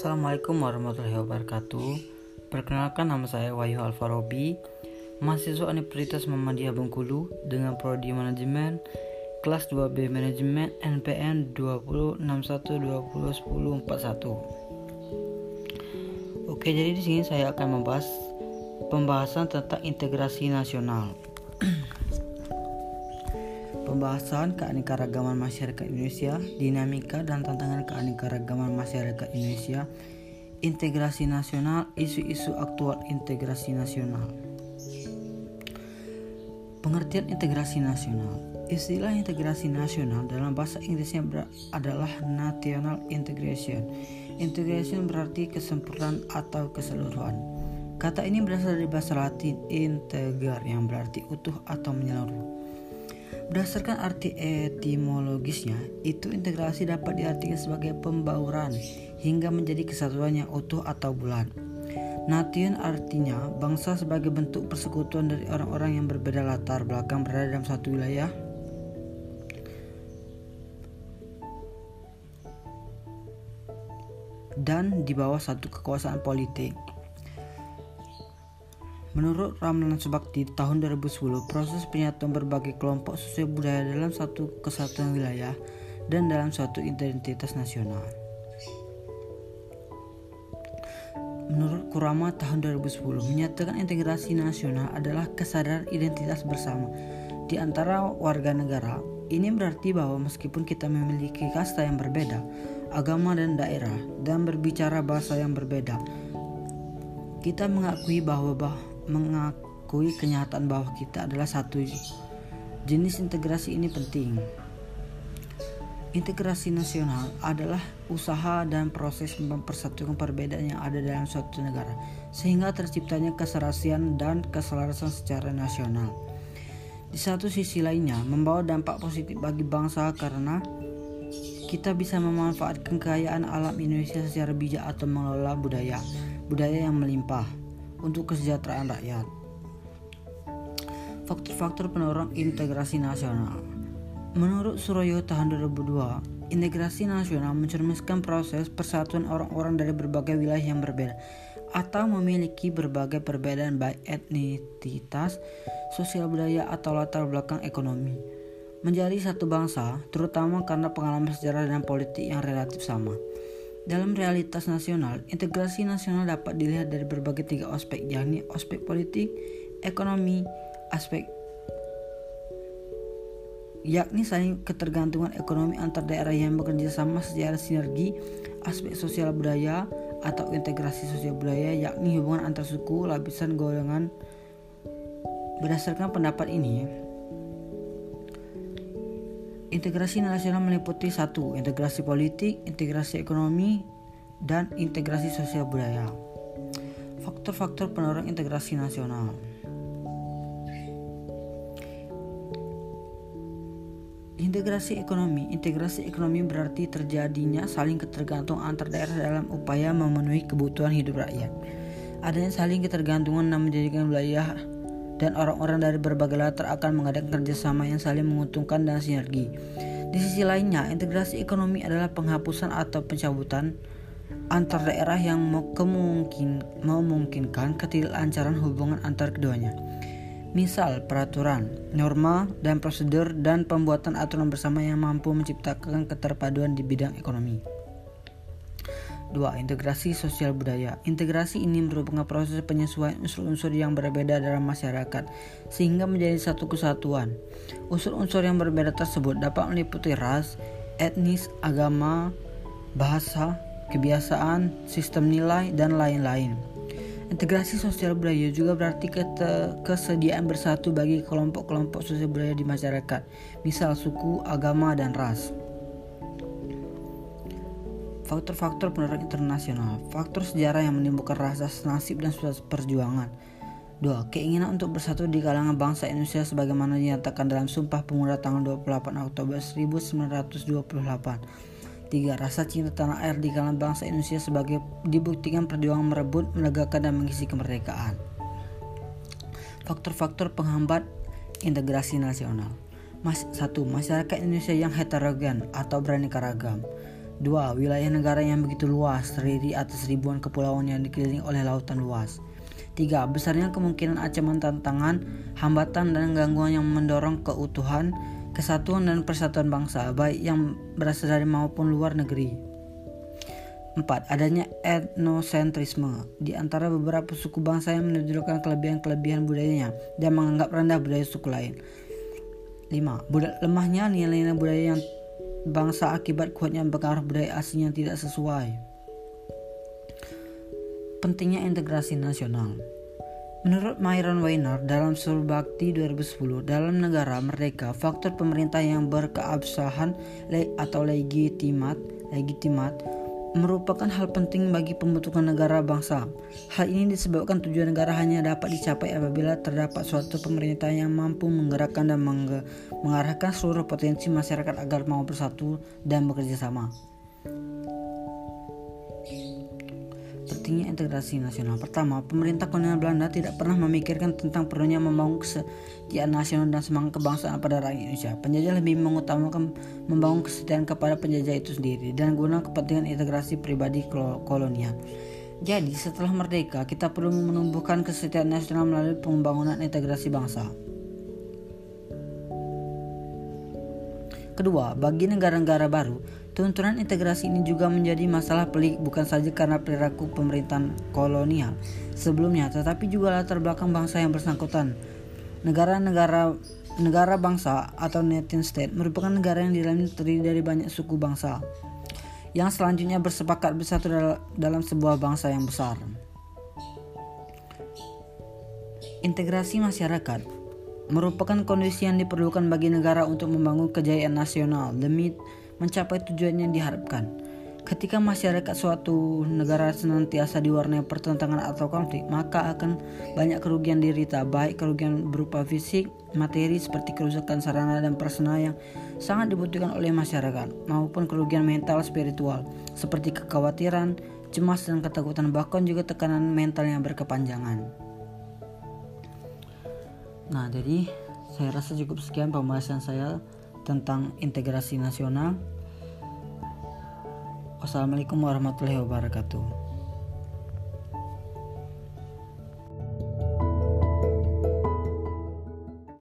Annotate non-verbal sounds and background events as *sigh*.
Assalamualaikum warahmatullahi wabarakatuh. Perkenalkan nama saya Wahyu Alfarobi, mahasiswa Universitas Muhammadiyah Bengkulu dengan prodi manajemen kelas 2B manajemen NPM 2061201041. Oke, jadi di sini saya akan membahas pembahasan tentang integrasi nasional. *clears throat* Pembahasan keanekaragaman masyarakat Indonesia, dinamika dan tantangan keanekaragaman masyarakat Indonesia, integrasi nasional, isu-isu aktual integrasi nasional. Pengertian integrasi nasional. Istilah integrasi nasional dalam bahasa Inggrisnya adalah national integration. Integration berarti kesempurnaan atau keseluruhan. Kata ini berasal dari bahasa Latin integer yang berarti utuh atau menyeluruh. Berdasarkan arti etimologisnya, itu integrasi dapat diartikan sebagai pembauran hingga menjadi kesatuan yang utuh atau bulat. Nation artinya bangsa sebagai bentuk persekutuan dari orang-orang yang berbeda latar belakang berada dalam satu wilayah dan di bawah satu kekuasaan politik. Menurut Ramlan Subakti tahun 2010, proses penyatuan berbagai kelompok sosial budaya dalam satu kesatuan wilayah dan dalam suatu identitas nasional. Menurut Kurama tahun 2010, menyatakan integrasi nasional adalah kesadaran identitas bersama di antara warga negara. Ini berarti bahwa meskipun kita memiliki kasta yang berbeda, agama dan daerah, dan berbicara bahasa yang berbeda, kita mengakui bahwa bahwa mengakui kenyataan bahwa kita adalah satu jenis integrasi ini penting. Integrasi nasional adalah usaha dan proses mempersatukan perbedaan yang ada dalam suatu negara sehingga terciptanya keserasian dan keselarasan secara nasional. Di satu sisi lainnya, membawa dampak positif bagi bangsa karena kita bisa memanfaatkan kekayaan alam Indonesia secara bijak atau mengelola budaya, budaya yang melimpah untuk kesejahteraan rakyat. Faktor-faktor pendorong integrasi nasional. Menurut Suroyo tahun 2002, integrasi nasional mencerminkan proses persatuan orang-orang dari berbagai wilayah yang berbeda atau memiliki berbagai perbedaan baik etnisitas, sosial budaya atau latar belakang ekonomi. Menjadi satu bangsa, terutama karena pengalaman sejarah dan politik yang relatif sama. Dalam realitas nasional, integrasi nasional dapat dilihat dari berbagai tiga aspek, yakni aspek politik, ekonomi, aspek yakni saling ketergantungan ekonomi antar daerah yang bekerja sama secara sinergi, aspek sosial budaya atau integrasi sosial budaya, yakni hubungan antar suku, lapisan golongan. Berdasarkan pendapat ini, Integrasi nasional meliputi satu, integrasi politik, integrasi ekonomi, dan integrasi sosial budaya. Faktor-faktor pendorong integrasi nasional. Integrasi ekonomi Integrasi ekonomi berarti terjadinya saling ketergantungan antar daerah dalam upaya memenuhi kebutuhan hidup rakyat. Adanya saling ketergantungan yang menjadikan wilayah dan orang-orang dari berbagai latar akan mengadakan kerjasama yang saling menguntungkan dan sinergi. Di sisi lainnya, integrasi ekonomi adalah penghapusan atau pencabutan antar daerah yang kemungkin, memungkinkan ketidaklancaran hubungan antar keduanya. Misal peraturan, norma, dan prosedur dan pembuatan aturan bersama yang mampu menciptakan keterpaduan di bidang ekonomi. 2. Integrasi sosial budaya. Integrasi ini merupakan proses penyesuaian unsur-unsur yang berbeda dalam masyarakat sehingga menjadi satu kesatuan. Unsur-unsur yang berbeda tersebut dapat meliputi ras, etnis, agama, bahasa, kebiasaan, sistem nilai, dan lain-lain. Integrasi sosial budaya juga berarti kesediaan bersatu bagi kelompok-kelompok sosial budaya di masyarakat, misal suku, agama, dan ras. Faktor-faktor pendorong internasional Faktor sejarah yang menimbulkan rasa nasib dan suatu perjuangan 2. Keinginan untuk bersatu di kalangan bangsa Indonesia sebagaimana dinyatakan dalam Sumpah Pemuda tanggal 28 Oktober 1928 3. Rasa cinta tanah air di kalangan bangsa Indonesia sebagai dibuktikan perjuangan merebut, menegakkan, dan mengisi kemerdekaan Faktor-faktor penghambat integrasi nasional Mas, 1. Masyarakat Indonesia yang heterogen atau beraneka ragam Dua, wilayah negara yang begitu luas, terdiri atas ribuan kepulauan yang dikelilingi oleh lautan luas. Tiga, besarnya kemungkinan ancaman tantangan, hambatan dan gangguan yang mendorong keutuhan, kesatuan dan persatuan bangsa, baik yang berasal dari maupun luar negeri. Empat, Adanya etnosentrisme di antara beberapa suku bangsa yang menunjukkan kelebihan-kelebihan budayanya dan menganggap rendah budaya suku lain. 5. Lemahnya nilai-nilai budaya yang bangsa akibat kuatnya pengaruh budaya asing yang tidak sesuai. Pentingnya integrasi nasional. Menurut Myron Weiner dalam Bakti 2010, dalam negara mereka, faktor pemerintah yang berkeabsahan atau legitimat, legitimat merupakan hal penting bagi pembentukan negara bangsa. Hal ini disebabkan tujuan negara hanya dapat dicapai apabila terdapat suatu pemerintah yang mampu menggerakkan dan mengarahkan seluruh potensi masyarakat agar mau bersatu dan bekerja sama. Pentingnya integrasi nasional. Pertama, pemerintah kolonial Belanda tidak pernah memikirkan tentang perlunya membangun kesetiaan nasional dan semangat kebangsaan pada rakyat Indonesia. Penjajah lebih mengutamakan membangun kesetiaan kepada penjajah itu sendiri dan guna kepentingan integrasi pribadi kolonial. Jadi, setelah merdeka, kita perlu menumbuhkan kesetiaan nasional melalui pembangunan integrasi bangsa. Kedua, bagi negara-negara baru, tuntunan integrasi ini juga menjadi masalah pelik bukan saja karena perilaku pemerintahan kolonial sebelumnya, tetapi juga latar belakang bangsa yang bersangkutan. Negara-negara negara bangsa atau nation state merupakan negara yang dalamnya terdiri dari banyak suku bangsa yang selanjutnya bersepakat bersatu dalam sebuah bangsa yang besar. Integrasi masyarakat merupakan kondisi yang diperlukan bagi negara untuk membangun kejayaan nasional demi mencapai tujuan yang diharapkan. Ketika masyarakat suatu negara senantiasa diwarnai pertentangan atau konflik, maka akan banyak kerugian dirita, baik kerugian berupa fisik, materi seperti kerusakan sarana dan prasarana yang sangat dibutuhkan oleh masyarakat, maupun kerugian mental spiritual seperti kekhawatiran, cemas dan ketakutan, bahkan juga tekanan mental yang berkepanjangan. Nah, jadi saya rasa cukup sekian pembahasan saya tentang integrasi nasional. Wassalamualaikum warahmatullahi wabarakatuh.